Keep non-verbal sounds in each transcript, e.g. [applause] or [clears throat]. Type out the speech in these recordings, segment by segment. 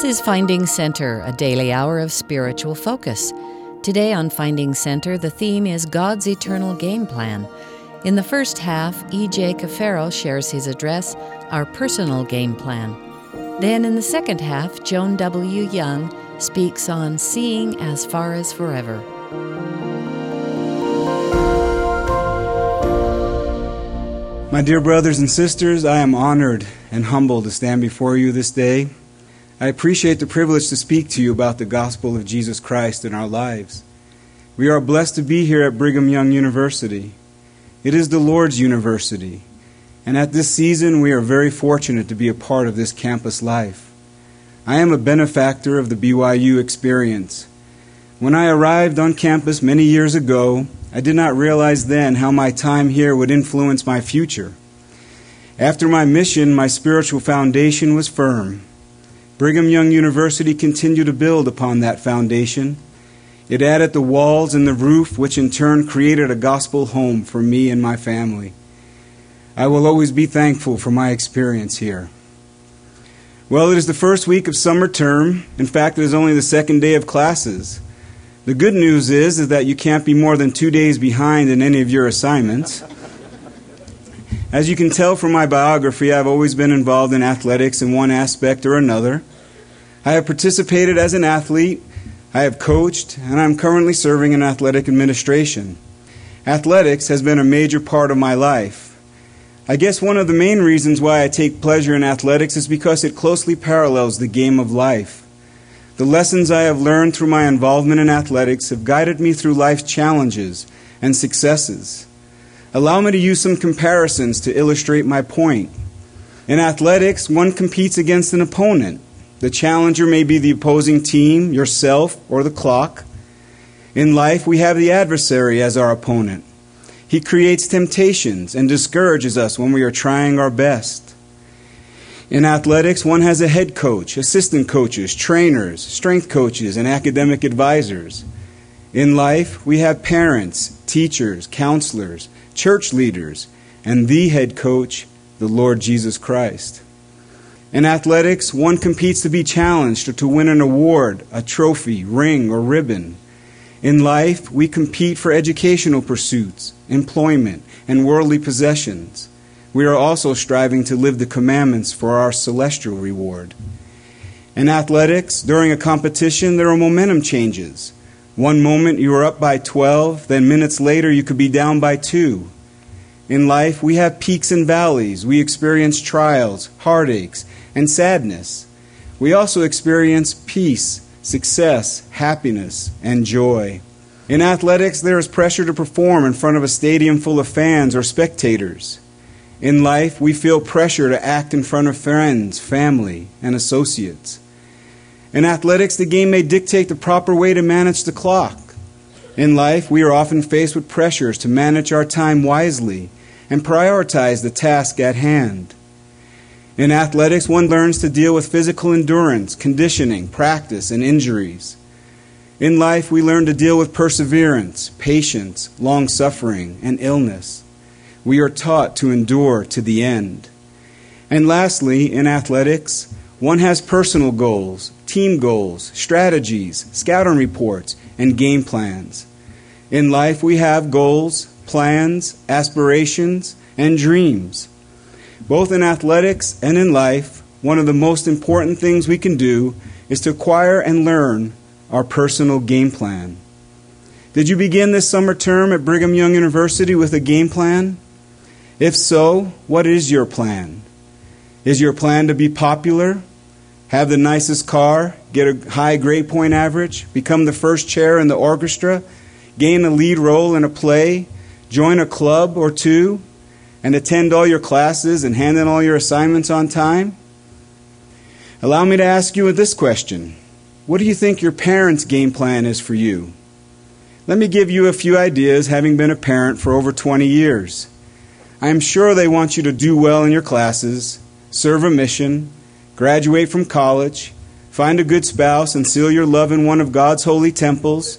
This is Finding Center, a daily hour of spiritual focus. Today on Finding Center, the theme is God's eternal game plan. In the first half, E.J. Cafaro shares his address, Our Personal Game Plan. Then in the second half, Joan W. Young speaks on Seeing as Far as Forever. My dear brothers and sisters, I am honored and humbled to stand before you this day. I appreciate the privilege to speak to you about the gospel of Jesus Christ in our lives. We are blessed to be here at Brigham Young University. It is the Lord's university, and at this season we are very fortunate to be a part of this campus life. I am a benefactor of the BYU experience. When I arrived on campus many years ago, I did not realize then how my time here would influence my future. After my mission, my spiritual foundation was firm. Brigham Young University continued to build upon that foundation. It added the walls and the roof, which in turn created a gospel home for me and my family. I will always be thankful for my experience here. Well, it is the first week of summer term. In fact, it is only the second day of classes. The good news is, is that you can't be more than two days behind in any of your assignments. As you can tell from my biography, I've always been involved in athletics in one aspect or another. I have participated as an athlete, I have coached, and I'm currently serving in athletic administration. Athletics has been a major part of my life. I guess one of the main reasons why I take pleasure in athletics is because it closely parallels the game of life. The lessons I have learned through my involvement in athletics have guided me through life's challenges and successes. Allow me to use some comparisons to illustrate my point. In athletics, one competes against an opponent. The challenger may be the opposing team, yourself, or the clock. In life, we have the adversary as our opponent. He creates temptations and discourages us when we are trying our best. In athletics, one has a head coach, assistant coaches, trainers, strength coaches, and academic advisors. In life, we have parents, teachers, counselors, church leaders, and the head coach, the Lord Jesus Christ. In athletics, one competes to be challenged or to win an award, a trophy, ring, or ribbon. In life, we compete for educational pursuits, employment, and worldly possessions we are also striving to live the commandments for our celestial reward. In athletics, during a competition, there are momentum changes. One moment you are up by 12, then minutes later you could be down by 2. In life, we have peaks and valleys. We experience trials, heartaches, and sadness. We also experience peace, success, happiness, and joy. In athletics, there is pressure to perform in front of a stadium full of fans or spectators. In life, we feel pressure to act in front of friends, family, and associates. In athletics, the game may dictate the proper way to manage the clock. In life, we are often faced with pressures to manage our time wisely and prioritize the task at hand. In athletics, one learns to deal with physical endurance, conditioning, practice, and injuries. In life, we learn to deal with perseverance, patience, long suffering, and illness we are taught to endure to the end. And lastly, in athletics, one has personal goals, team goals, strategies, scouting reports, and game plans. In life, we have goals, plans, aspirations, and dreams. Both in athletics and in life, one of the most important things we can do is to acquire and learn our personal game plan. Did you begin this summer term at Brigham Young University with a game plan? If so, what is your plan? Is your plan to be popular, have the nicest car, get a high grade point average, become the first chair in the orchestra, gain a lead role in a play, join a club or two, and attend all your classes and hand in all your assignments on time? Allow me to ask you this question What do you think your parents' game plan is for you? Let me give you a few ideas, having been a parent for over 20 years. I am sure they want you to do well in your classes, serve a mission, graduate from college, find a good spouse, and seal your love in one of God's holy temples,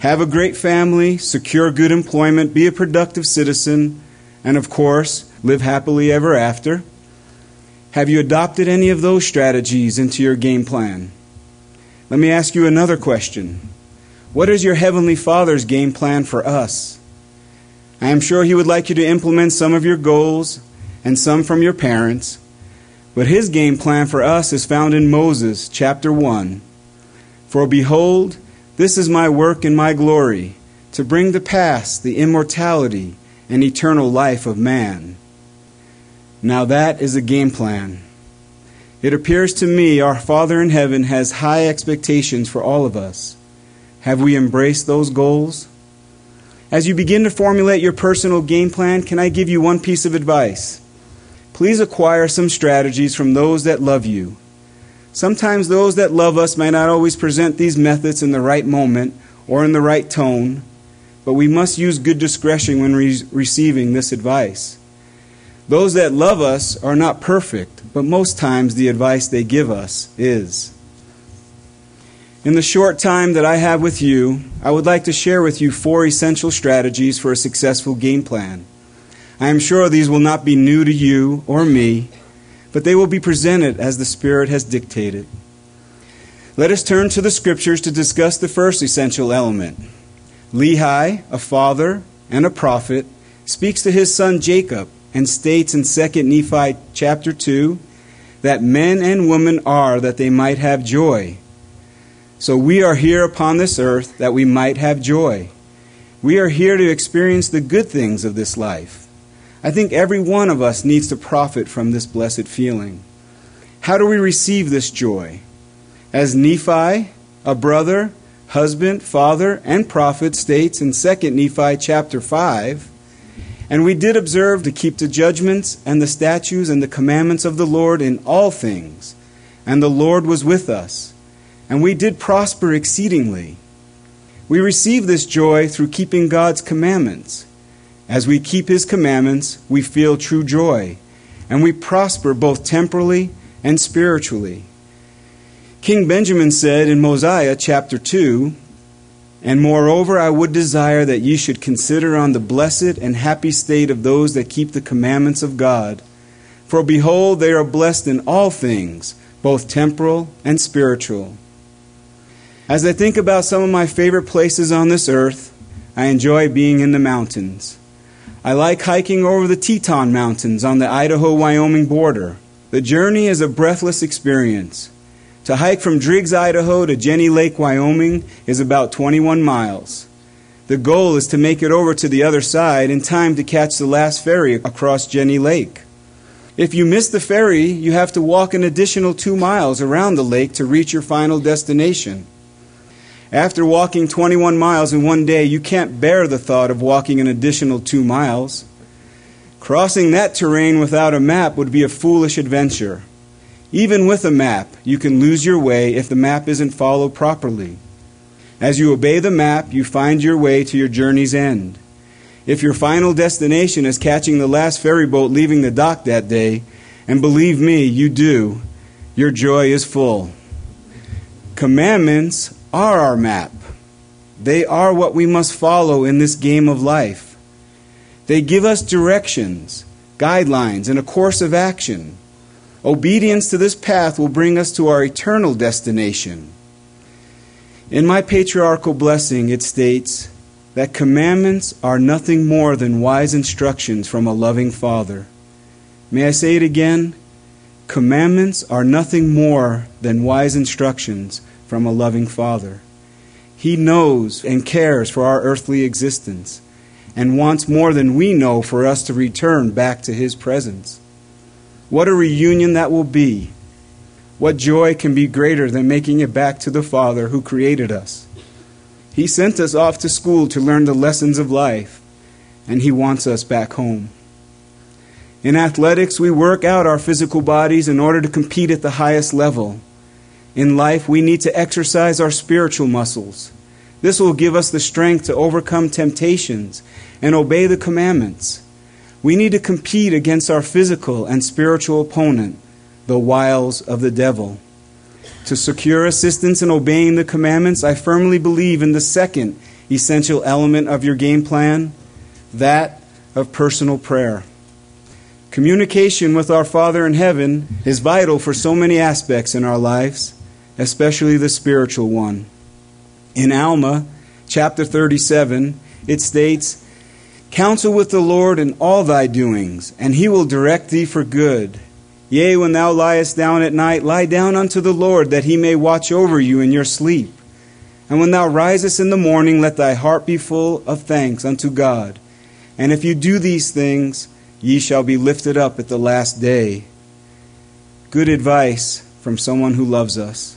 have a great family, secure good employment, be a productive citizen, and of course, live happily ever after. Have you adopted any of those strategies into your game plan? Let me ask you another question. What is your Heavenly Father's game plan for us? I am sure He would like you to implement some of your goals and some from your parents, but His game plan for us is found in Moses chapter 1. For behold, this is my work and my glory, to bring to pass the immortality and eternal life of man. Now that is a game plan. It appears to me our Father in heaven has high expectations for all of us. Have we embraced those goals? As you begin to formulate your personal game plan, can I give you one piece of advice? Please acquire some strategies from those that love you. Sometimes those that love us may not always present these methods in the right moment or in the right tone, but we must use good discretion when re- receiving this advice. Those that love us are not perfect, but most times the advice they give us is. In the short time that I have with you, I would like to share with you four essential strategies for a successful game plan. I am sure these will not be new to you or me, but they will be presented as the Spirit has dictated. Let us turn to the Scriptures to discuss the first essential element. Lehi, a father and a prophet, speaks to his son Jacob and states in 2 Nephi chapter 2 that men and women are that they might have joy. So we are here upon this earth that we might have joy. We are here to experience the good things of this life. I think every one of us needs to profit from this blessed feeling. How do we receive this joy? As Nephi, a brother, husband, father, and prophet states in 2 Nephi chapter 5, and we did observe to keep the judgments and the statutes and the commandments of the Lord in all things. And the Lord was with us. And we did prosper exceedingly. We receive this joy through keeping God's commandments. As we keep His commandments, we feel true joy. And we prosper both temporally and spiritually. King Benjamin said in Mosiah chapter 2 and moreover, I would desire that ye should consider on the blessed and happy state of those that keep the commandments of God. For behold, they are blessed in all things, both temporal and spiritual. As I think about some of my favorite places on this earth, I enjoy being in the mountains. I like hiking over the Teton Mountains on the Idaho Wyoming border. The journey is a breathless experience. To hike from Driggs, Idaho to Jenny Lake, Wyoming is about 21 miles. The goal is to make it over to the other side in time to catch the last ferry across Jenny Lake. If you miss the ferry, you have to walk an additional two miles around the lake to reach your final destination. After walking 21 miles in one day, you can't bear the thought of walking an additional two miles. Crossing that terrain without a map would be a foolish adventure. Even with a map, you can lose your way if the map isn't followed properly. As you obey the map, you find your way to your journey's end. If your final destination is catching the last ferry boat leaving the dock that day, and believe me, you do, your joy is full. Commandments are our map. They are what we must follow in this game of life. They give us directions, guidelines, and a course of action. Obedience to this path will bring us to our eternal destination. In my patriarchal blessing, it states that commandments are nothing more than wise instructions from a loving Father. May I say it again? Commandments are nothing more than wise instructions from a loving Father. He knows and cares for our earthly existence and wants more than we know for us to return back to His presence. What a reunion that will be. What joy can be greater than making it back to the Father who created us? He sent us off to school to learn the lessons of life, and He wants us back home. In athletics, we work out our physical bodies in order to compete at the highest level. In life, we need to exercise our spiritual muscles. This will give us the strength to overcome temptations and obey the commandments. We need to compete against our physical and spiritual opponent, the wiles of the devil. To secure assistance in obeying the commandments, I firmly believe in the second essential element of your game plan that of personal prayer. Communication with our Father in heaven is vital for so many aspects in our lives, especially the spiritual one. In Alma, chapter 37, it states, Counsel with the Lord in all thy doings, and he will direct thee for good. Yea, when thou liest down at night, lie down unto the Lord, that he may watch over you in your sleep. And when thou risest in the morning, let thy heart be full of thanks unto God. And if you do these things, ye shall be lifted up at the last day. Good advice from someone who loves us.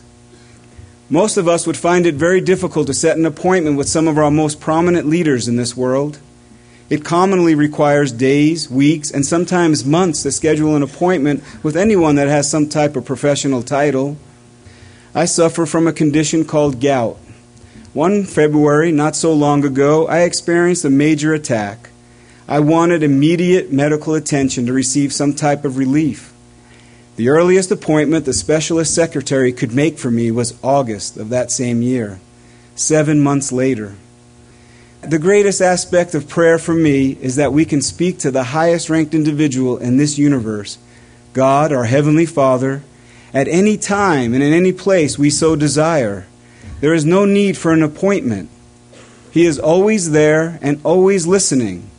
Most of us would find it very difficult to set an appointment with some of our most prominent leaders in this world. It commonly requires days, weeks, and sometimes months to schedule an appointment with anyone that has some type of professional title. I suffer from a condition called gout. One February, not so long ago, I experienced a major attack. I wanted immediate medical attention to receive some type of relief. The earliest appointment the specialist secretary could make for me was August of that same year, seven months later. The greatest aspect of prayer for me is that we can speak to the highest ranked individual in this universe, God, our Heavenly Father, at any time and in any place we so desire. There is no need for an appointment. He is always there and always listening.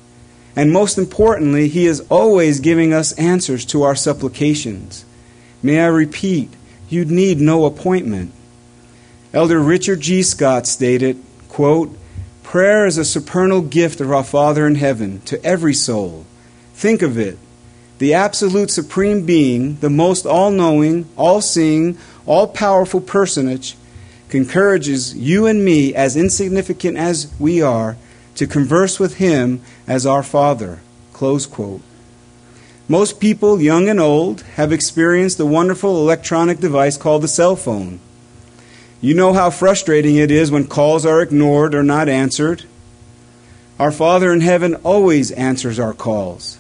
And most importantly, He is always giving us answers to our supplications. May I repeat, You'd need no appointment. Elder Richard G. Scott stated, quote, Prayer is a supernal gift of our Father in heaven to every soul. Think of it. The absolute supreme being, the most all knowing, all seeing, all powerful personage, encourages you and me, as insignificant as we are, to converse with Him as our Father. Close quote. Most people, young and old, have experienced the wonderful electronic device called the cell phone. You know how frustrating it is when calls are ignored or not answered. Our Father in heaven always answers our calls.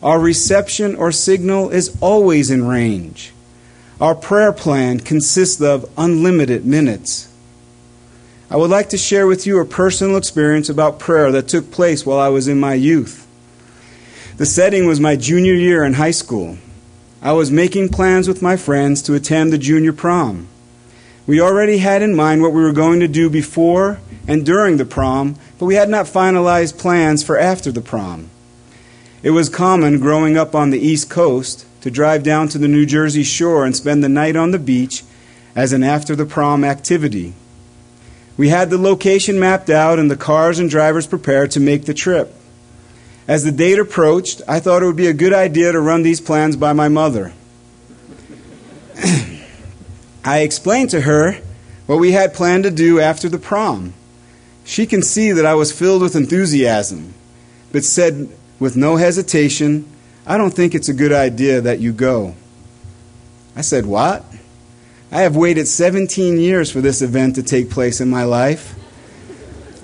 Our reception or signal is always in range. Our prayer plan consists of unlimited minutes. I would like to share with you a personal experience about prayer that took place while I was in my youth. The setting was my junior year in high school. I was making plans with my friends to attend the junior prom. We already had in mind what we were going to do before and during the prom, but we had not finalized plans for after the prom. It was common growing up on the East Coast to drive down to the New Jersey shore and spend the night on the beach as an after the prom activity. We had the location mapped out and the cars and drivers prepared to make the trip. As the date approached, I thought it would be a good idea to run these plans by my mother. [clears throat] I explained to her what we had planned to do after the prom. She can see that I was filled with enthusiasm, but said with no hesitation, I don't think it's a good idea that you go. I said, What? I have waited 17 years for this event to take place in my life.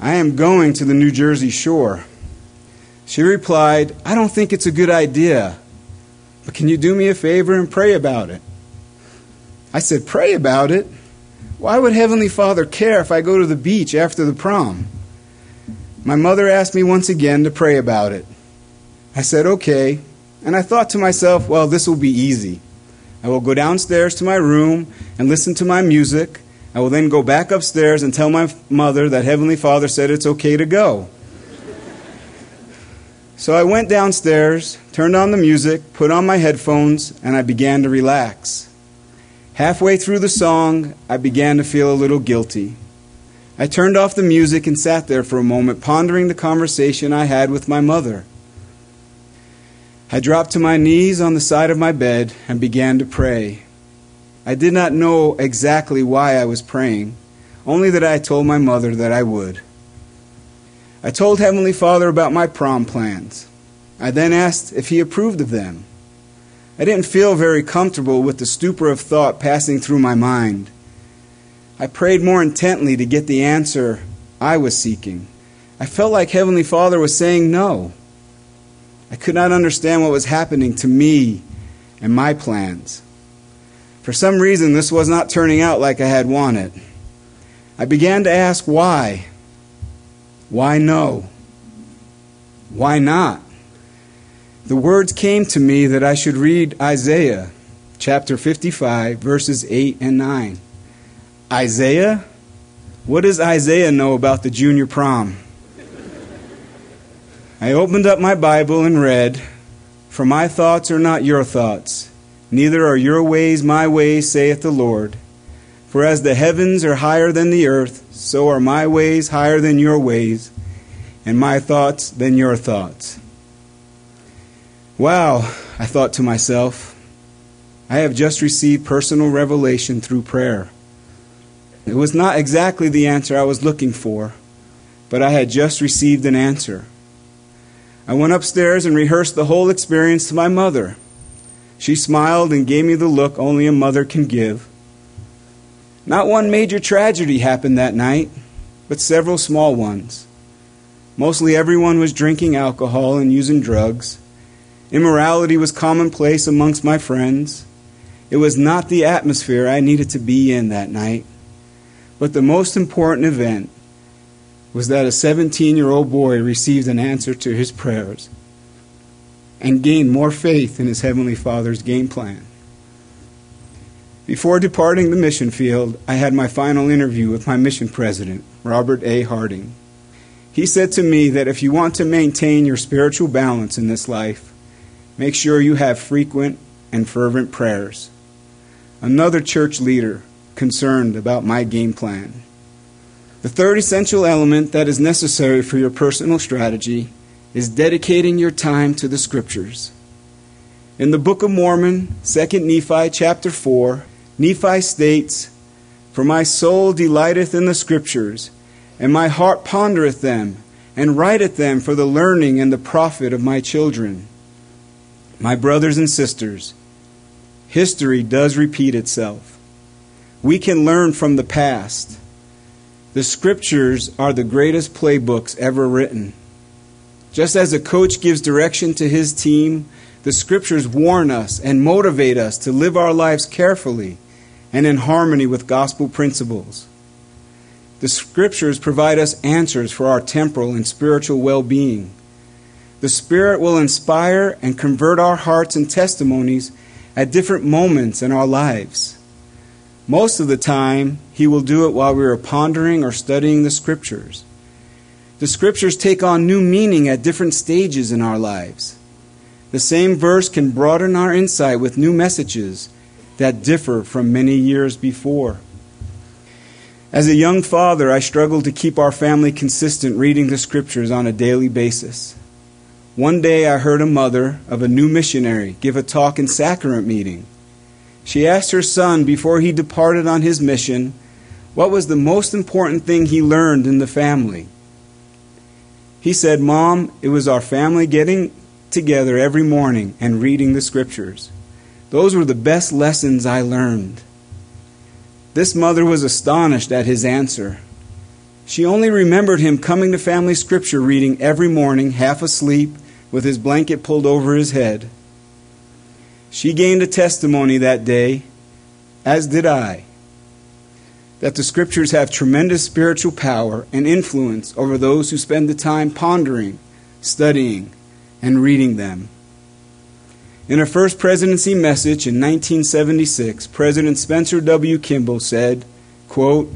I am going to the New Jersey shore. She replied, I don't think it's a good idea, but can you do me a favor and pray about it? I said, Pray about it. Why would Heavenly Father care if I go to the beach after the prom? My mother asked me once again to pray about it. I said, Okay. And I thought to myself, well, this will be easy. I will go downstairs to my room and listen to my music. I will then go back upstairs and tell my mother that Heavenly Father said it's okay to go. so I went downstairs, turned on the music, put on my headphones, and I began to relax. Halfway through the song, I began to feel a little guilty. I turned off the music and sat there for a moment, pondering the conversation I had with my mother. I dropped to my knees on the side of my bed and began to pray. I did not know exactly why I was praying, only that I told my mother that I would. I told Heavenly Father about my prom plans. I then asked if He approved of them. I didn't feel very comfortable with the stupor of thought passing through my mind. I prayed more intently to get the answer I was seeking. I felt like Heavenly Father was saying no. I could not understand what was happening to me and my plans. For some reason, this was not turning out like I had wanted. I began to ask why. Why no? Why not? The words came to me that I should read Isaiah chapter 55, verses 8 and 9. Isaiah? What does Isaiah know about the junior prom? I opened up my Bible and read, For my thoughts are not your thoughts, neither are your ways my ways, saith the Lord. For as the heavens are higher than the earth, so are my ways higher than your ways, and my thoughts than your thoughts. Wow, I thought to myself, I have just received personal revelation through prayer. It was not exactly the answer I was looking for, but I had just received an answer. I went upstairs and rehearsed the whole experience to my mother. She smiled and gave me the look only a mother can give. Not one major tragedy happened that night, but several small ones. Mostly everyone was drinking alcohol and using drugs. Immorality was commonplace amongst my friends. It was not the atmosphere I needed to be in that night. But the most important event was that a 17 year old boy received an answer to his prayers and gained more faith in his Heavenly Father's game plan. Before departing the mission field, I had my final interview with my mission president, Robert A. Harding. He said to me that if you want to maintain your spiritual balance in this life, make sure you have frequent and fervent prayers. Another church leader concerned about my game plan. The third essential element that is necessary for your personal strategy is dedicating your time to the scriptures. In the Book of Mormon, 2 Nephi chapter 4, Nephi states, For my soul delighteth in the scriptures, and my heart pondereth them, and writeth them for the learning and the profit of my children. My brothers and sisters, history does repeat itself we can learn from the past. The scriptures are the greatest playbooks ever written. Just as a coach gives direction to his team, the scriptures warn us and motivate us to live our lives carefully and in harmony with gospel principles. The scriptures provide us answers for our temporal and spiritual well being. The Spirit will inspire and convert our hearts and testimonies at different moments in our lives. Most of the time, He will do it while we are pondering or studying the Scriptures. The Scriptures take on new meaning at different stages in our lives. The same verse can broaden our insight with new messages that differ from many years before. As a young father, I struggled to keep our family consistent reading the Scriptures on a daily basis. One day I heard a mother of a new missionary give a talk in sacrament meeting. She asked her son before he departed on his mission what was the most important thing he learned in the family. He said, Mom, it was our family getting together every morning and reading the scriptures. Those were the best lessons I learned. This mother was astonished at his answer. She only remembered him coming to family scripture reading every morning, half asleep, with his blanket pulled over his head. She gained a testimony that day, as did I, that the Scriptures have tremendous spiritual power and influence over those who spend the time pondering, studying, and reading them. In a first presidency message in 1976, President Spencer W. Kimball said, quote,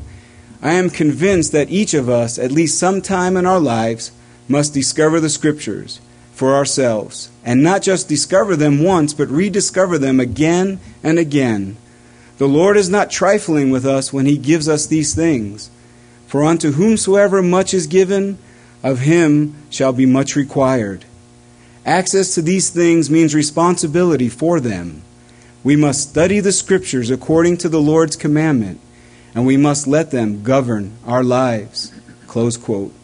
I am convinced that each of us, at least some time in our lives, must discover the Scriptures for ourselves, and not just discover them once, but rediscover them again and again. The Lord is not trifling with us when He gives us these things. For unto whomsoever much is given, of him shall be much required. Access to these things means responsibility for them. We must study the Scriptures according to the Lord's commandment, and we must let them govern our lives. Close quote.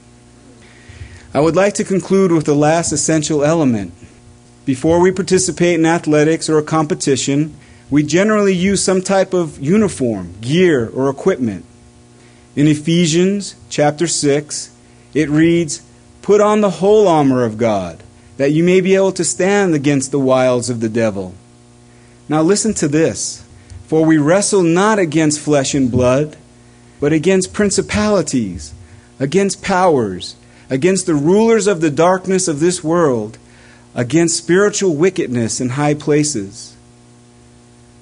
I would like to conclude with the last essential element. Before we participate in athletics or a competition, we generally use some type of uniform, gear, or equipment. In Ephesians chapter 6, it reads, Put on the whole armor of God, that you may be able to stand against the wiles of the devil. Now listen to this. For we wrestle not against flesh and blood, but against principalities, against powers against the rulers of the darkness of this world, against spiritual wickedness in high places.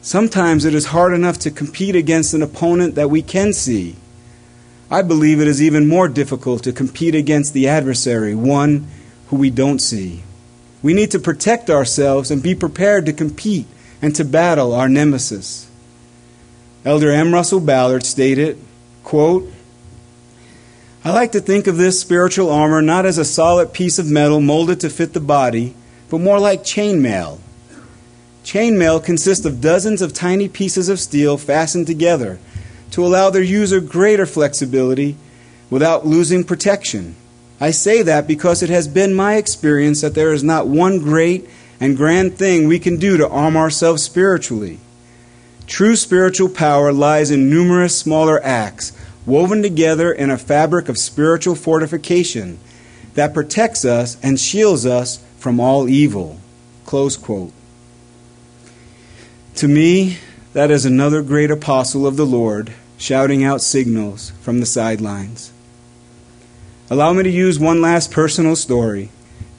Sometimes it is hard enough to compete against an opponent that we can see. I believe it is even more difficult to compete against the adversary, one who we don't see. We need to protect ourselves and be prepared to compete and to battle our nemesis. Elder M. Russell Ballard stated, quote, I like to think of this spiritual armor not as a solid piece of metal molded to fit the body, but more like chainmail. Chainmail consists of dozens of tiny pieces of steel fastened together to allow their user greater flexibility without losing protection. I say that because it has been my experience that there is not one great and grand thing we can do to arm ourselves spiritually. True spiritual power lies in numerous smaller acts woven together in a fabric of spiritual fortification that protects us and shields us from all evil. Close quote. To me, that is another great apostle of the Lord shouting out signals from the sidelines. Allow me to use one last personal story.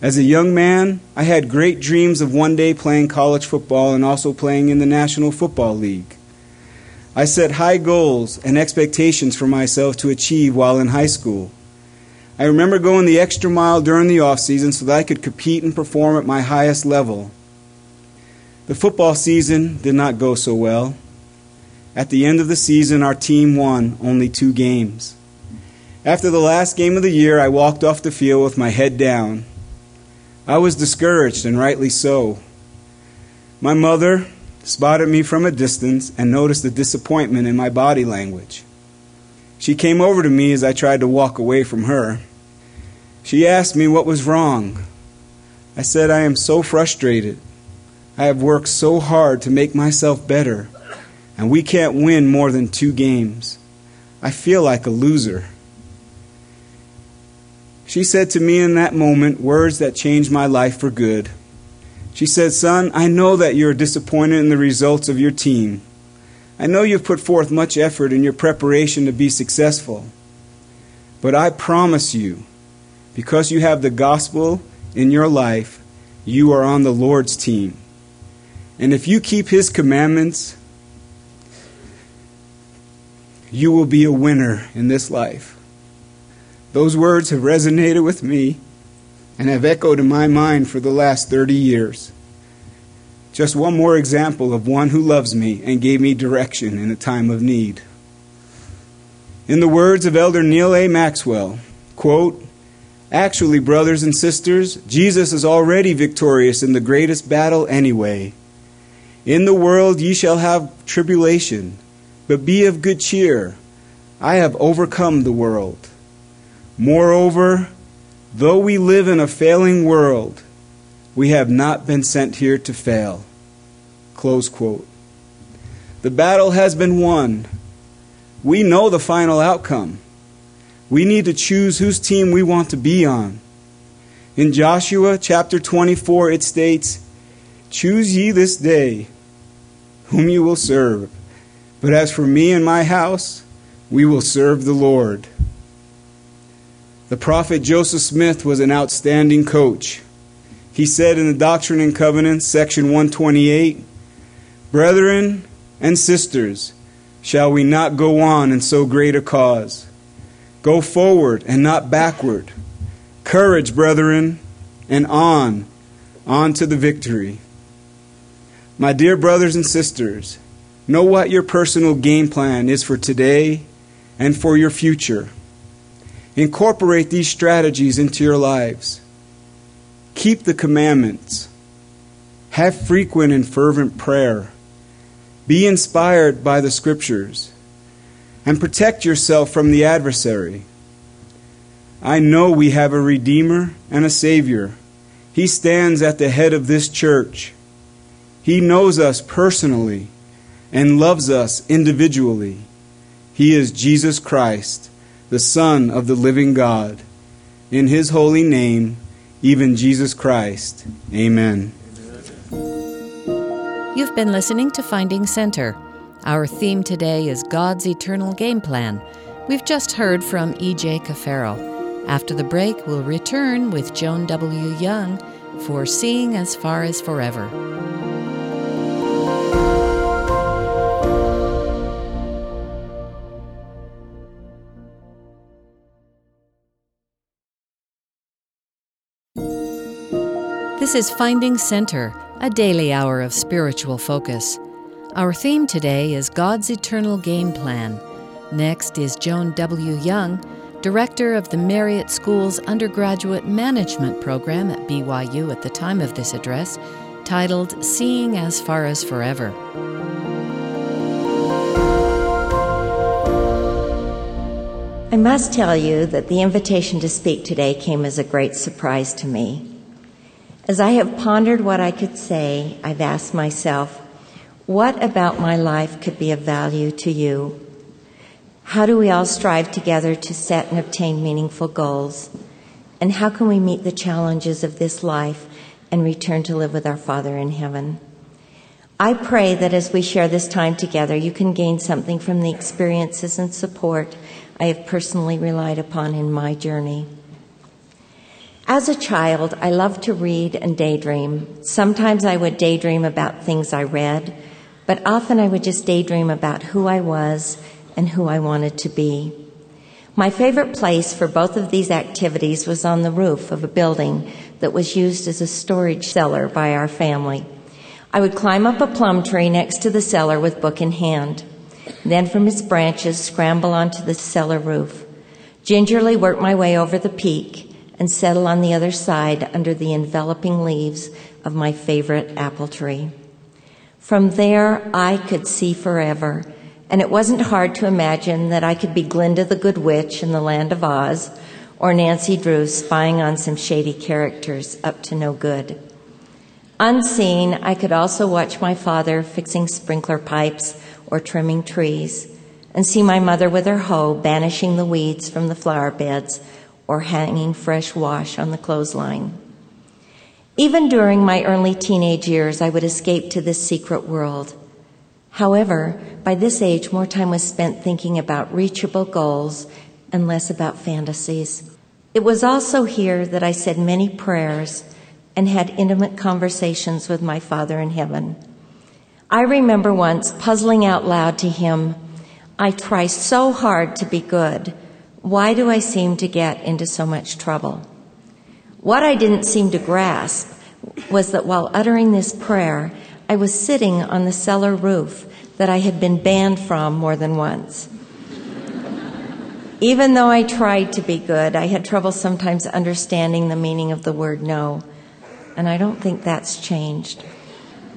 As a young man, I had great dreams of one day playing college football and also playing in the National Football League. I set high goals and expectations for myself to achieve while in high school. I remember going the extra mile during the off season so that I could compete and perform at my highest level. The football season did not go so well. At the end of the season, our team won only two games. After the last game of the year, I walked off the field with my head down. I was discouraged, and rightly so. My mother spotted me from a distance and noticed the disappointment in my body language. She came over to me as I tried to walk away from her. She asked me what was wrong. I said, I am so frustrated. I have worked so hard to make myself better, and we can't win more than two games. I feel like a loser. She said to me in that moment words that changed my life for good. She said, Son, I know that you're disappointed in the results of your team. I know you've put forth much effort in your preparation to be successful. But I promise you, because you have the gospel in your life, you are on the Lord's team. And if you keep His commandments, you will be a winner in this life. Those words have resonated with me and have echoed in my mind for the last 30 years. Just one more example of one who loves me and gave me direction in a time of need. In the words of Elder Neal A. Maxwell, quote, Actually, brothers and sisters, Jesus is already victorious in the greatest battle anyway. In the world ye shall have tribulation, but be of good cheer. I have overcome the world. Moreover, though we live in a failing world, we have not been sent here to fail. Close quote. The battle has been won. We know the final outcome. We need to choose whose team we want to be on. In Joshua chapter 24, it states, Choose ye this day whom you will serve. But as for me and my house, we will serve the Lord. The prophet Joseph Smith was an outstanding coach. He said in the Doctrine and Covenants, section 128, Brethren and sisters, shall we not go on in so great a cause? Go forward and not backward. Courage, brethren, and on, on to the victory. My dear brothers and sisters, know what your personal game plan is for today and for your future. Incorporate these strategies into your lives. Keep the commandments. Have frequent and fervent prayer. Be inspired by the scriptures. And protect yourself from the adversary. I know we have a Redeemer and a Savior. He stands at the head of this church. He knows us personally and loves us individually. He is Jesus Christ the Son of the living God. In his holy name, even Jesus Christ. Amen. You've been listening to Finding Center. Our theme today is God's eternal game plan. We've just heard from E.J. Cafaro. After the break, we'll return with Joan W. Young for Seeing as Far as Forever. This is Finding Center, a daily hour of spiritual focus. Our theme today is God's Eternal Game Plan. Next is Joan W. Young, Director of the Marriott School's undergraduate management program at BYU at the time of this address, titled Seeing as Far as Forever. I must tell you that the invitation to speak today came as a great surprise to me. As I have pondered what I could say, I've asked myself, what about my life could be of value to you? How do we all strive together to set and obtain meaningful goals? And how can we meet the challenges of this life and return to live with our Father in heaven? I pray that as we share this time together, you can gain something from the experiences and support I have personally relied upon in my journey. As a child, I loved to read and daydream. Sometimes I would daydream about things I read, but often I would just daydream about who I was and who I wanted to be. My favorite place for both of these activities was on the roof of a building that was used as a storage cellar by our family. I would climb up a plum tree next to the cellar with book in hand, then from its branches scramble onto the cellar roof, gingerly work my way over the peak, and settle on the other side under the enveloping leaves of my favorite apple tree. From there, I could see forever, and it wasn't hard to imagine that I could be Glinda the Good Witch in the Land of Oz, or Nancy Drew spying on some shady characters up to no good. Unseen, I could also watch my father fixing sprinkler pipes or trimming trees, and see my mother with her hoe banishing the weeds from the flower beds or hanging fresh wash on the clothesline. Even during my early teenage years, I would escape to this secret world. However, by this age, more time was spent thinking about reachable goals and less about fantasies. It was also here that I said many prayers and had intimate conversations with my Father in heaven. I remember once puzzling out loud to him, I try so hard to be good why do I seem to get into so much trouble? What I didn't seem to grasp was that while uttering this prayer, I was sitting on the cellar roof that I had been banned from more than once. Even though I tried to be good, I had trouble sometimes understanding the meaning of the word no. And I don't think that's changed.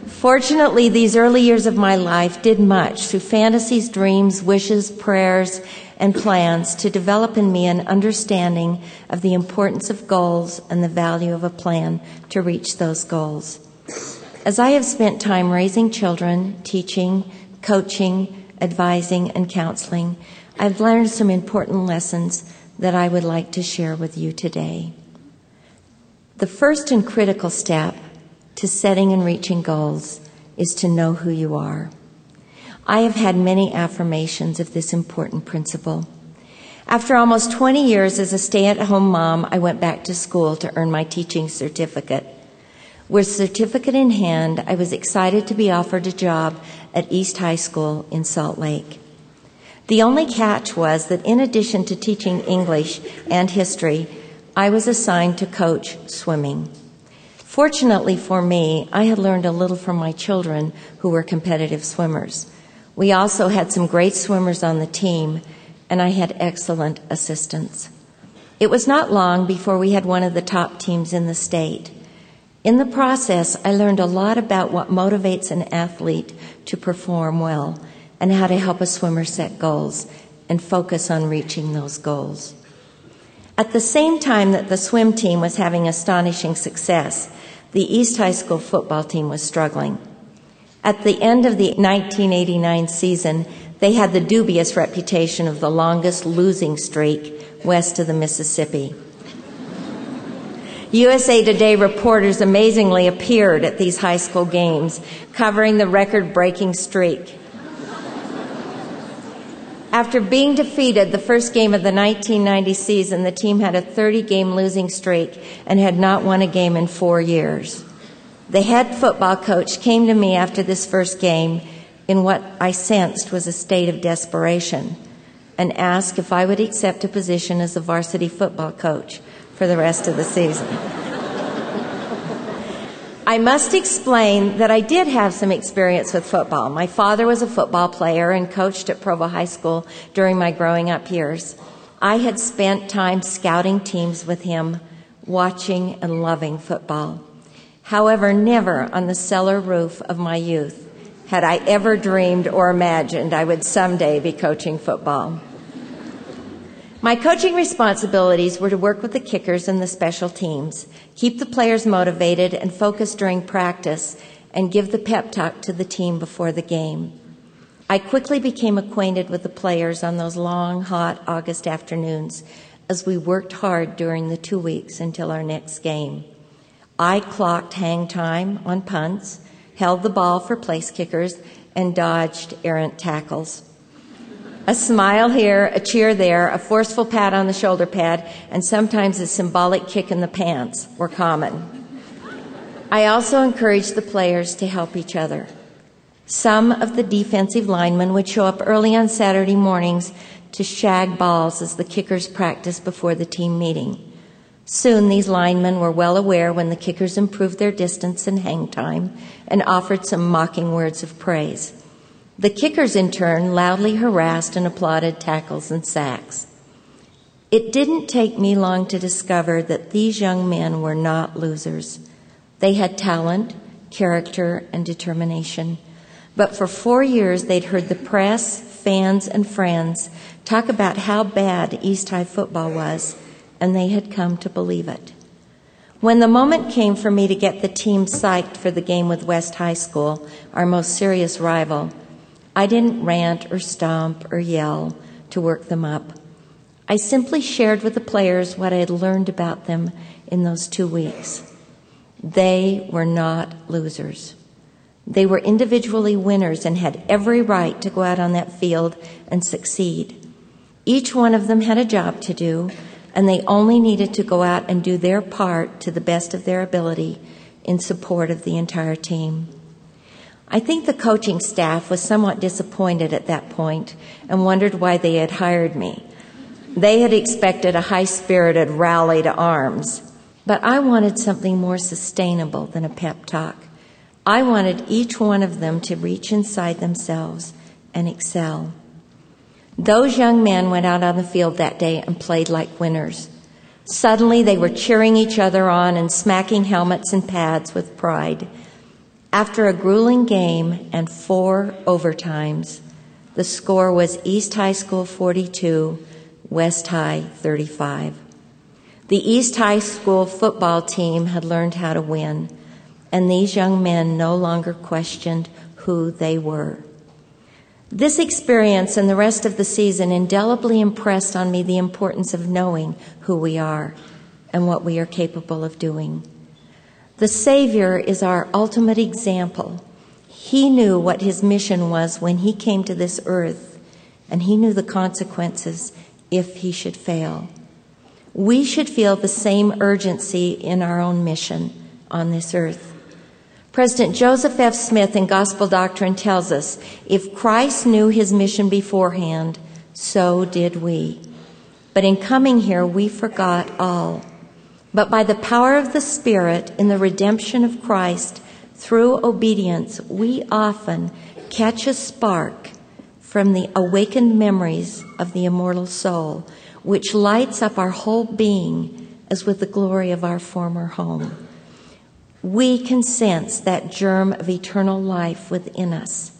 Fortunately, these early years of my life did much through fantasies, dreams, wishes, prayers, and plans to develop in me an understanding of the importance of goals and the value of a plan to reach those goals. As I have spent time raising children, teaching, coaching, advising, and counseling, I've learned some important lessons that I would like to share with you today. The first and critical step to setting and reaching goals is to know who you are. I have had many affirmations of this important principle. After almost 20 years as a stay at home mom, I went back to school to earn my teaching certificate. With certificate in hand, I was excited to be offered a job at East High School in Salt Lake. The only catch was that in addition to teaching English and history, I was assigned to coach swimming. Fortunately for me, I had learned a little from my children who were competitive swimmers. We also had some great swimmers on the team, and I had excellent assistants. It was not long before we had one of the top teams in the state. In the process, I learned a lot about what motivates an athlete to perform well and how to help a swimmer set goals and focus on reaching those goals. At the same time that the swim team was having astonishing success, the East High School football team was struggling. At the end of the 1989 season, they had the dubious reputation of the longest losing streak west of the Mississippi. USA Today reporters amazingly appeared at these high school games, covering the record breaking streak. After being defeated the first game of the 1990 season, the team had a 30 game losing streak and had not won a game in four years. The head football coach came to me after this first game in what I sensed was a state of desperation and asked if I would accept a position as a varsity football coach for the rest of the season. I must explain that I did have some experience with football. My father was a football player and coached at Provo High School during my growing up years. I had spent time scouting teams with him, watching and loving football. However, never on the cellar roof of my youth had I ever dreamed or imagined I would someday be coaching football. My coaching responsibilities were to work with the kickers and the special teams, keep the players motivated and focused during practice, and give the pep talk to the team before the game. I quickly became acquainted with the players on those long, hot August afternoons as we worked hard during the two weeks until our next game. I clocked hang time on punts, held the ball for place kickers, and dodged errant tackles. A smile here, a cheer there, a forceful pat on the shoulder pad, and sometimes a symbolic kick in the pants were common. I also encouraged the players to help each other. Some of the defensive linemen would show up early on Saturday mornings to shag balls as the kickers practiced before the team meeting. Soon these linemen were well aware when the kickers improved their distance and hang time and offered some mocking words of praise. The kickers, in turn, loudly harassed and applauded tackles and sacks. It didn't take me long to discover that these young men were not losers. They had talent, character, and determination. But for four years, they'd heard the press, fans, and friends talk about how bad East High football was, and they had come to believe it. When the moment came for me to get the team psyched for the game with West High School, our most serious rival, I didn't rant or stomp or yell to work them up. I simply shared with the players what I had learned about them in those two weeks. They were not losers. They were individually winners and had every right to go out on that field and succeed. Each one of them had a job to do, and they only needed to go out and do their part to the best of their ability in support of the entire team. I think the coaching staff was somewhat disappointed at that point and wondered why they had hired me. They had expected a high spirited rally to arms, but I wanted something more sustainable than a pep talk. I wanted each one of them to reach inside themselves and excel. Those young men went out on the field that day and played like winners. Suddenly they were cheering each other on and smacking helmets and pads with pride. After a grueling game and four overtimes, the score was East High School 42, West High 35. The East High School football team had learned how to win, and these young men no longer questioned who they were. This experience and the rest of the season indelibly impressed on me the importance of knowing who we are and what we are capable of doing. The Savior is our ultimate example. He knew what his mission was when he came to this earth, and he knew the consequences if he should fail. We should feel the same urgency in our own mission on this earth. President Joseph F. Smith in Gospel Doctrine tells us if Christ knew his mission beforehand, so did we. But in coming here, we forgot all. But by the power of the Spirit in the redemption of Christ through obedience, we often catch a spark from the awakened memories of the immortal soul, which lights up our whole being as with the glory of our former home. We can sense that germ of eternal life within us.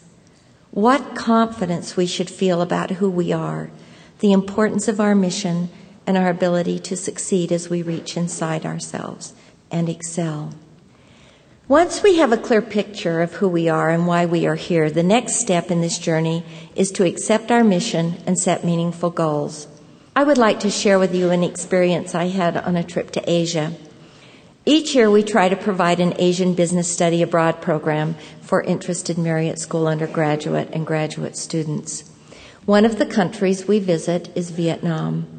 What confidence we should feel about who we are, the importance of our mission, and our ability to succeed as we reach inside ourselves and excel. Once we have a clear picture of who we are and why we are here, the next step in this journey is to accept our mission and set meaningful goals. I would like to share with you an experience I had on a trip to Asia. Each year, we try to provide an Asian Business Study Abroad program for interested Marriott School undergraduate and graduate students. One of the countries we visit is Vietnam.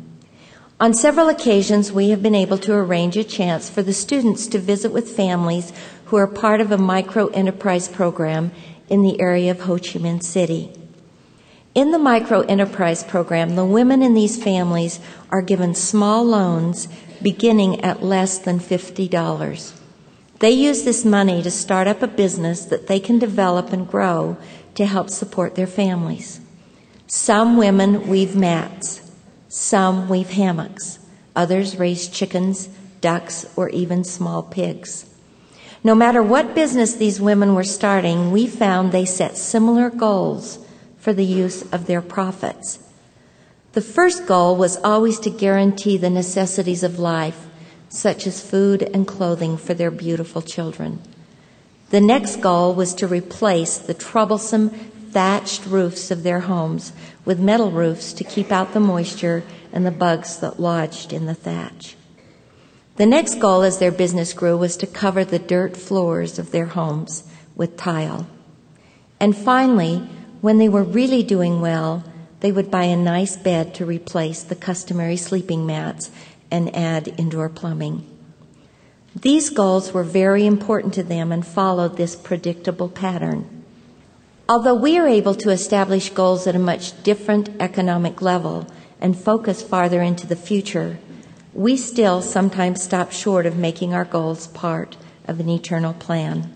On several occasions, we have been able to arrange a chance for the students to visit with families who are part of a micro enterprise program in the area of Ho Chi Minh City. In the micro enterprise program, the women in these families are given small loans beginning at less than $50. They use this money to start up a business that they can develop and grow to help support their families. Some women weave mats. Some weave hammocks. Others raise chickens, ducks, or even small pigs. No matter what business these women were starting, we found they set similar goals for the use of their profits. The first goal was always to guarantee the necessities of life, such as food and clothing for their beautiful children. The next goal was to replace the troublesome thatched roofs of their homes with metal roofs to keep out the moisture and the bugs that lodged in the thatch. The next goal as their business grew was to cover the dirt floors of their homes with tile. And finally, when they were really doing well, they would buy a nice bed to replace the customary sleeping mats and add indoor plumbing. These goals were very important to them and followed this predictable pattern. Although we are able to establish goals at a much different economic level and focus farther into the future, we still sometimes stop short of making our goals part of an eternal plan.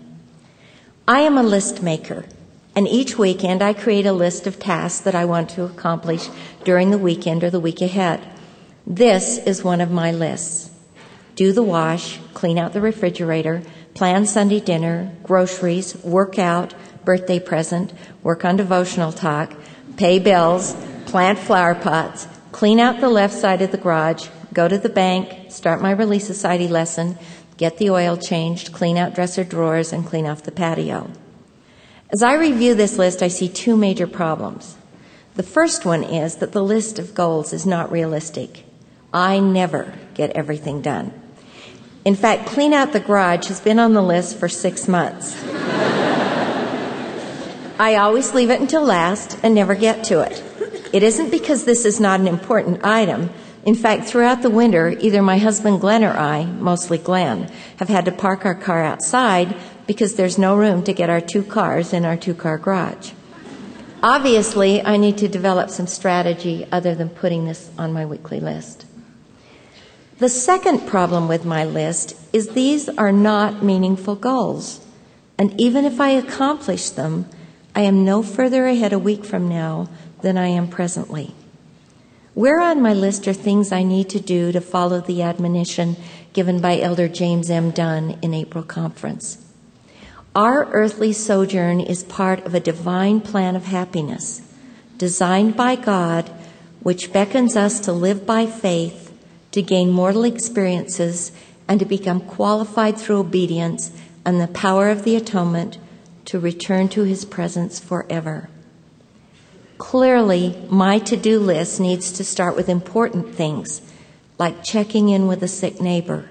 I am a list maker, and each weekend I create a list of tasks that I want to accomplish during the weekend or the week ahead. This is one of my lists. Do the wash, clean out the refrigerator, plan Sunday dinner, groceries, work out, birthday present, work on devotional talk, pay bills, plant flower pots, clean out the left side of the garage, go to the bank, start my Relief Society lesson, get the oil changed, clean out dresser drawers, and clean off the patio. As I review this list, I see two major problems. The first one is that the list of goals is not realistic. I never get everything done. In fact, clean out the garage has been on the list for six months. [laughs] I always leave it until last and never get to it. It isn't because this is not an important item. In fact, throughout the winter, either my husband Glenn or I, mostly Glenn, have had to park our car outside because there's no room to get our two cars in our two car garage. Obviously, I need to develop some strategy other than putting this on my weekly list. The second problem with my list is these are not meaningful goals. And even if I accomplish them, I am no further ahead a week from now than I am presently. Where on my list are things I need to do to follow the admonition given by Elder James M. Dunn in April conference? Our earthly sojourn is part of a divine plan of happiness designed by God, which beckons us to live by faith, to gain mortal experiences, and to become qualified through obedience and the power of the atonement to return to his presence forever. Clearly, my to do list needs to start with important things like checking in with a sick neighbor,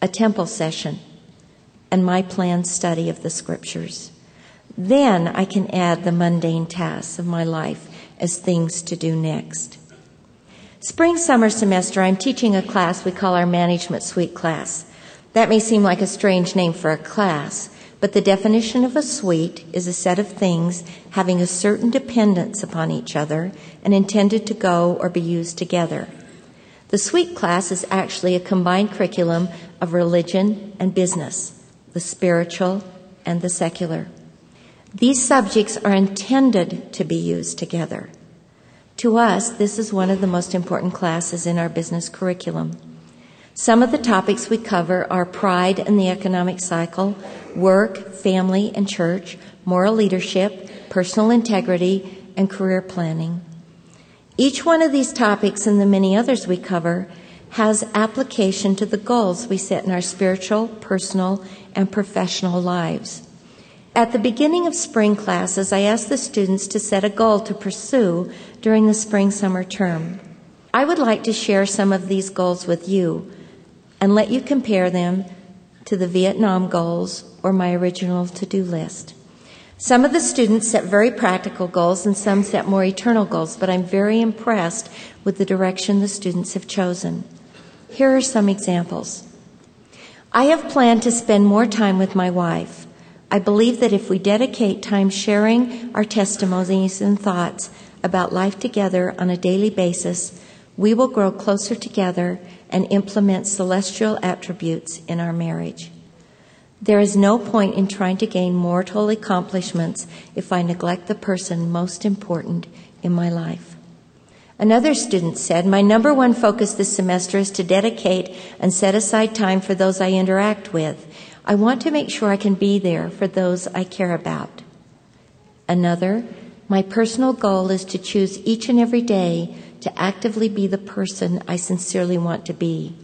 a temple session, and my planned study of the scriptures. Then I can add the mundane tasks of my life as things to do next. Spring summer semester, I'm teaching a class we call our Management Suite class. That may seem like a strange name for a class, but the definition of a suite is a set of things having a certain dependence upon each other and intended to go or be used together. The suite class is actually a combined curriculum of religion and business, the spiritual and the secular. These subjects are intended to be used together. To us, this is one of the most important classes in our business curriculum. Some of the topics we cover are pride and the economic cycle, work, family and church, moral leadership, personal integrity, and career planning. Each one of these topics and the many others we cover has application to the goals we set in our spiritual, personal, and professional lives. At the beginning of spring classes, I ask the students to set a goal to pursue during the spring summer term. I would like to share some of these goals with you and let you compare them to the Vietnam goals or my original to do list. Some of the students set very practical goals and some set more eternal goals, but I'm very impressed with the direction the students have chosen. Here are some examples. I have planned to spend more time with my wife. I believe that if we dedicate time sharing our testimonies and thoughts about life together on a daily basis, we will grow closer together and implement celestial attributes in our marriage. There is no point in trying to gain mortal accomplishments if I neglect the person most important in my life. Another student said, My number one focus this semester is to dedicate and set aside time for those I interact with. I want to make sure I can be there for those I care about. Another, my personal goal is to choose each and every day to actively be the person I sincerely want to be.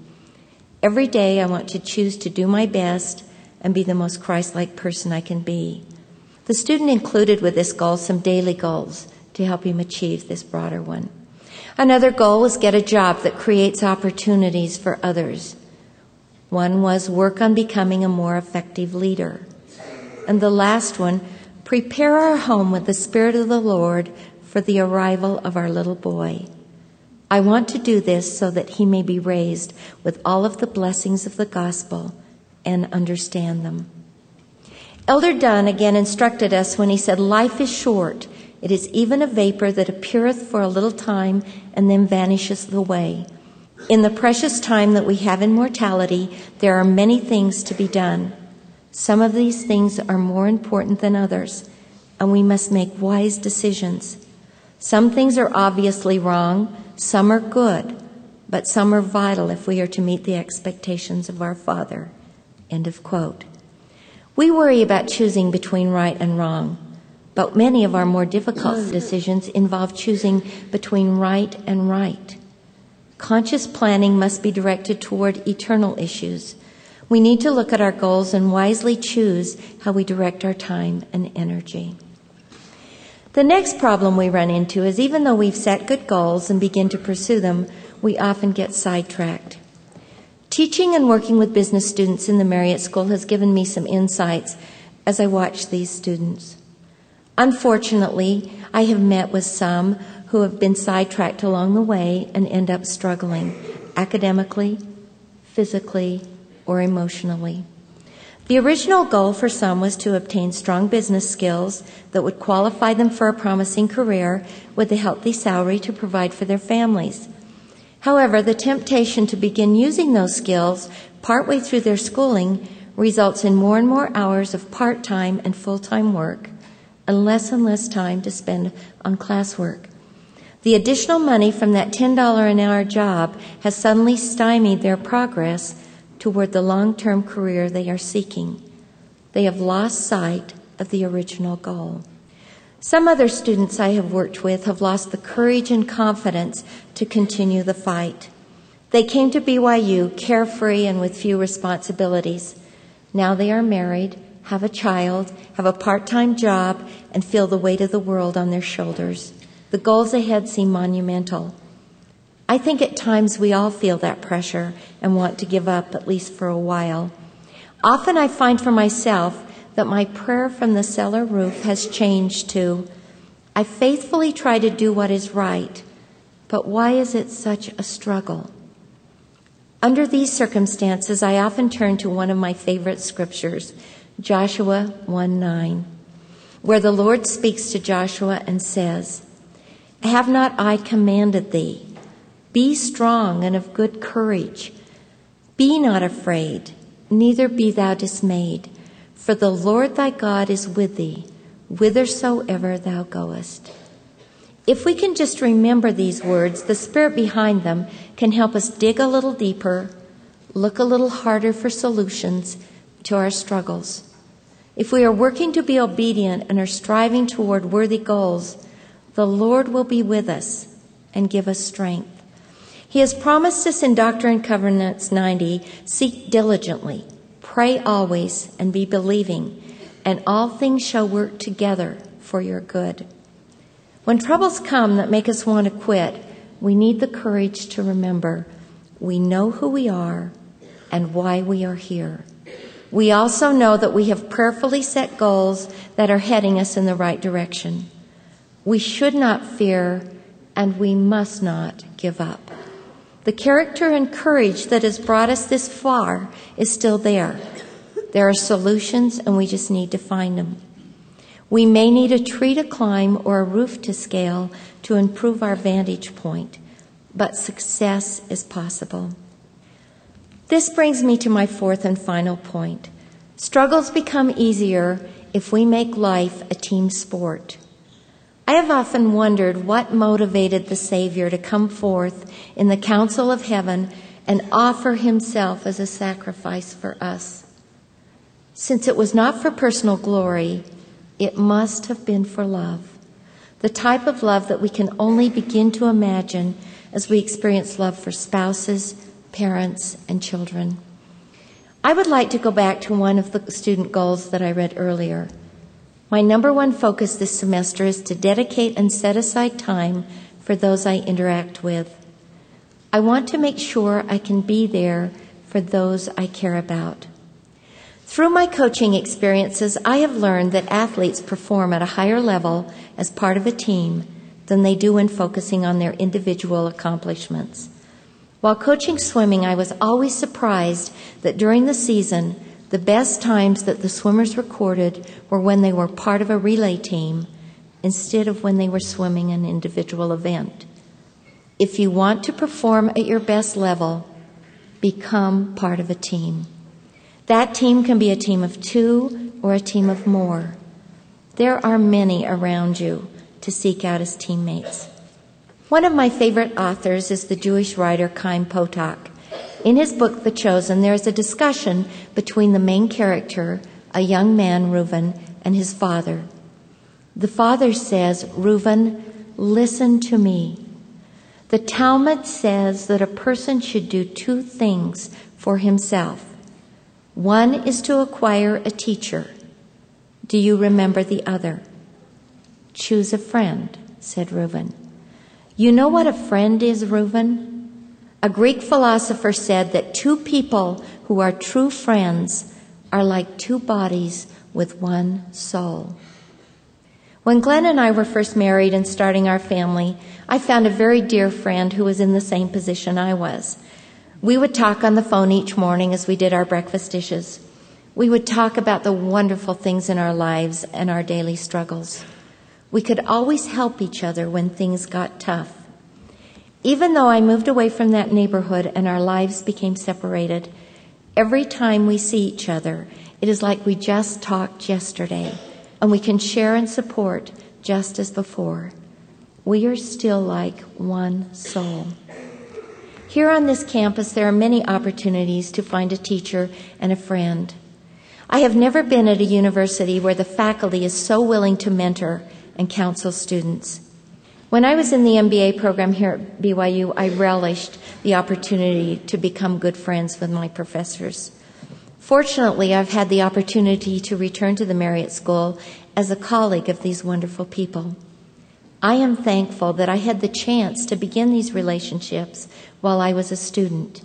Every day I want to choose to do my best and be the most Christ like person I can be. The student included with this goal some daily goals to help him achieve this broader one. Another goal was get a job that creates opportunities for others. One was work on becoming a more effective leader. And the last one, prepare our home with the Spirit of the Lord for the arrival of our little boy. I want to do this so that he may be raised with all of the blessings of the gospel and understand them. Elder Dunn again instructed us when he said, Life is short. It is even a vapor that appeareth for a little time and then vanisheth away. In the precious time that we have in mortality, there are many things to be done. Some of these things are more important than others, and we must make wise decisions. Some things are obviously wrong, some are good, but some are vital if we are to meet the expectations of our Father. End of quote. We worry about choosing between right and wrong, but many of our more difficult [laughs] decisions involve choosing between right and right. Conscious planning must be directed toward eternal issues. We need to look at our goals and wisely choose how we direct our time and energy. The next problem we run into is even though we've set good goals and begin to pursue them, we often get sidetracked. Teaching and working with business students in the Marriott School has given me some insights as I watch these students. Unfortunately, I have met with some who have been sidetracked along the way and end up struggling academically, physically, or emotionally. The original goal for some was to obtain strong business skills that would qualify them for a promising career with a healthy salary to provide for their families. However, the temptation to begin using those skills partway through their schooling results in more and more hours of part time and full time work and less and less time to spend on classwork. The additional money from that $10 an hour job has suddenly stymied their progress toward the long term career they are seeking. They have lost sight of the original goal. Some other students I have worked with have lost the courage and confidence to continue the fight. They came to BYU carefree and with few responsibilities. Now they are married, have a child, have a part time job, and feel the weight of the world on their shoulders. The goals ahead seem monumental. I think at times we all feel that pressure and want to give up, at least for a while. Often I find for myself that my prayer from the cellar roof has changed to I faithfully try to do what is right, but why is it such a struggle? Under these circumstances, I often turn to one of my favorite scriptures, Joshua 1 9, where the Lord speaks to Joshua and says, Have not I commanded thee? Be strong and of good courage. Be not afraid, neither be thou dismayed, for the Lord thy God is with thee, whithersoever thou goest. If we can just remember these words, the spirit behind them can help us dig a little deeper, look a little harder for solutions to our struggles. If we are working to be obedient and are striving toward worthy goals, the Lord will be with us and give us strength. He has promised us in Doctrine and Covenants 90 seek diligently, pray always, and be believing, and all things shall work together for your good. When troubles come that make us want to quit, we need the courage to remember we know who we are and why we are here. We also know that we have prayerfully set goals that are heading us in the right direction. We should not fear and we must not give up. The character and courage that has brought us this far is still there. There are solutions and we just need to find them. We may need a tree to climb or a roof to scale to improve our vantage point, but success is possible. This brings me to my fourth and final point. Struggles become easier if we make life a team sport. I have often wondered what motivated the Savior to come forth in the council of heaven and offer himself as a sacrifice for us. Since it was not for personal glory, it must have been for love. The type of love that we can only begin to imagine as we experience love for spouses, parents, and children. I would like to go back to one of the student goals that I read earlier. My number one focus this semester is to dedicate and set aside time for those I interact with. I want to make sure I can be there for those I care about. Through my coaching experiences, I have learned that athletes perform at a higher level as part of a team than they do when focusing on their individual accomplishments. While coaching swimming, I was always surprised that during the season, the best times that the swimmers recorded were when they were part of a relay team instead of when they were swimming an individual event. If you want to perform at your best level, become part of a team. That team can be a team of two or a team of more. There are many around you to seek out as teammates. One of my favorite authors is the Jewish writer Chaim Potok. In his book, The Chosen, there is a discussion between the main character, a young man, Reuven, and his father. The father says, Reuven, listen to me. The Talmud says that a person should do two things for himself. One is to acquire a teacher. Do you remember the other? Choose a friend, said Reuven. You know what a friend is, Reuven? A Greek philosopher said that two people who are true friends are like two bodies with one soul. When Glenn and I were first married and starting our family, I found a very dear friend who was in the same position I was. We would talk on the phone each morning as we did our breakfast dishes. We would talk about the wonderful things in our lives and our daily struggles. We could always help each other when things got tough. Even though I moved away from that neighborhood and our lives became separated, every time we see each other, it is like we just talked yesterday and we can share and support just as before. We are still like one soul. Here on this campus, there are many opportunities to find a teacher and a friend. I have never been at a university where the faculty is so willing to mentor and counsel students. When I was in the MBA program here at BYU, I relished the opportunity to become good friends with my professors. Fortunately, I've had the opportunity to return to the Marriott School as a colleague of these wonderful people. I am thankful that I had the chance to begin these relationships while I was a student.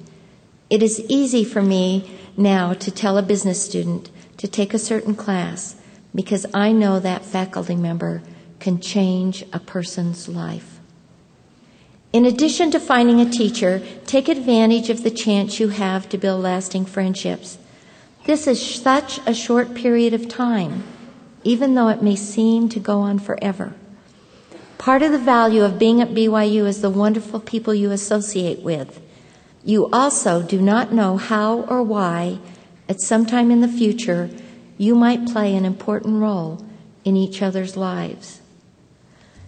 It is easy for me now to tell a business student to take a certain class because I know that faculty member can change a person's life. In addition to finding a teacher, take advantage of the chance you have to build lasting friendships. This is such a short period of time, even though it may seem to go on forever. Part of the value of being at BYU is the wonderful people you associate with. You also do not know how or why, at some time in the future, you might play an important role in each other's lives.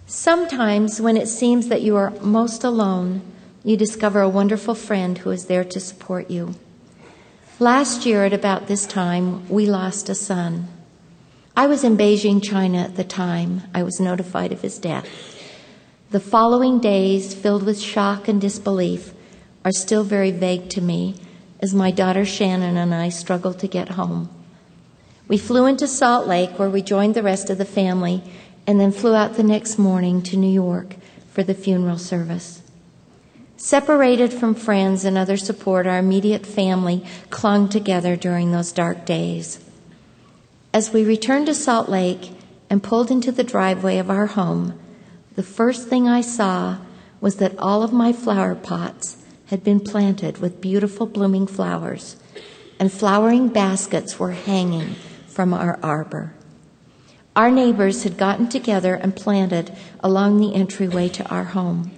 Sometimes, when it seems that you are most alone, you discover a wonderful friend who is there to support you. Last year, at about this time, we lost a son. I was in Beijing, China at the time I was notified of his death. The following days, filled with shock and disbelief, are still very vague to me as my daughter Shannon and I struggled to get home. We flew into Salt Lake where we joined the rest of the family and then flew out the next morning to New York for the funeral service. Separated from friends and other support, our immediate family clung together during those dark days. As we returned to Salt Lake and pulled into the driveway of our home, the first thing I saw was that all of my flower pots had been planted with beautiful blooming flowers, and flowering baskets were hanging from our arbor. Our neighbors had gotten together and planted along the entryway to our home.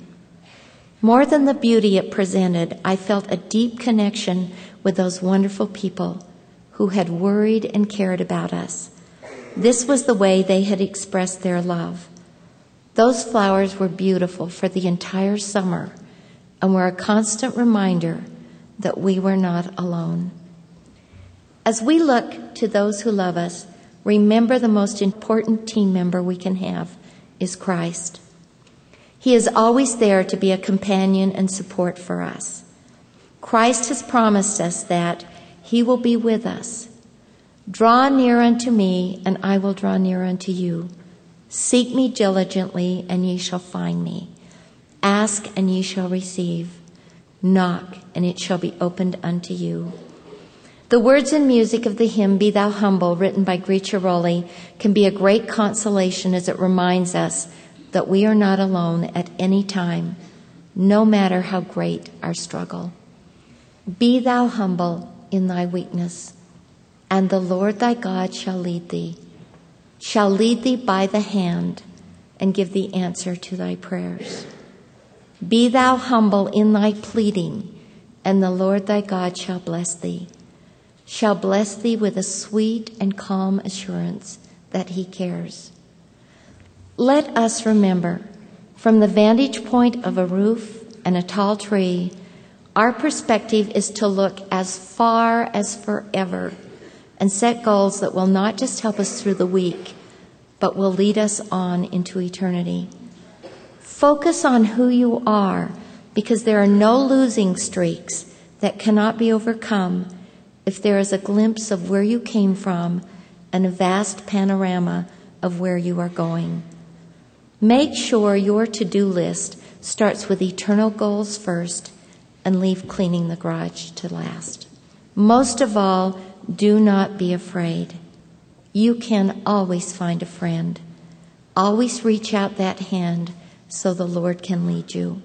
More than the beauty it presented, I felt a deep connection with those wonderful people who had worried and cared about us. This was the way they had expressed their love. Those flowers were beautiful for the entire summer and were a constant reminder that we were not alone. As we look to those who love us, remember the most important team member we can have is Christ. He is always there to be a companion and support for us. Christ has promised us that He will be with us. Draw near unto me, and I will draw near unto you. Seek me diligently, and ye shall find me. Ask, and ye shall receive. Knock, and it shall be opened unto you. The words and music of the hymn Be Thou Humble, written by Grietje Rowley, can be a great consolation as it reminds us that we are not alone at any time, no matter how great our struggle. Be thou humble in thy weakness, and the Lord thy God shall lead thee shall lead thee by the hand and give thee answer to thy prayers. Be thou humble in thy pleading, and the Lord thy God shall bless thee, shall bless thee with a sweet and calm assurance that he cares. Let us remember, from the vantage point of a roof and a tall tree, our perspective is to look as far as forever and set goals that will not just help us through the week, but will lead us on into eternity. Focus on who you are because there are no losing streaks that cannot be overcome if there is a glimpse of where you came from and a vast panorama of where you are going. Make sure your to do list starts with eternal goals first and leave cleaning the garage to last. Most of all, do not be afraid. You can always find a friend. Always reach out that hand so the Lord can lead you.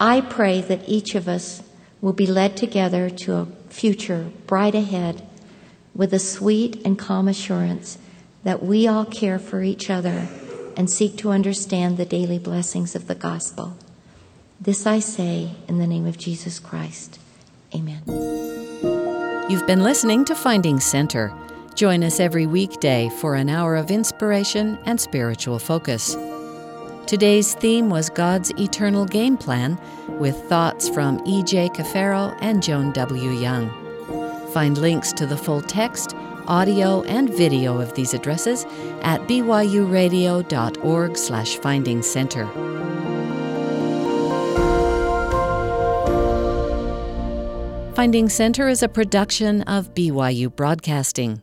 I pray that each of us will be led together to a future bright ahead with a sweet and calm assurance that we all care for each other and seek to understand the daily blessings of the gospel. This I say in the name of Jesus Christ. Amen. You've been listening to Finding Center. Join us every weekday for an hour of inspiration and spiritual focus. Today's theme was God's Eternal Game Plan, with thoughts from E.J. Caffaro and Joan W. Young. Find links to the full text, audio, and video of these addresses at byuradio.org slash finding center. Finding Center is a production of BYU Broadcasting.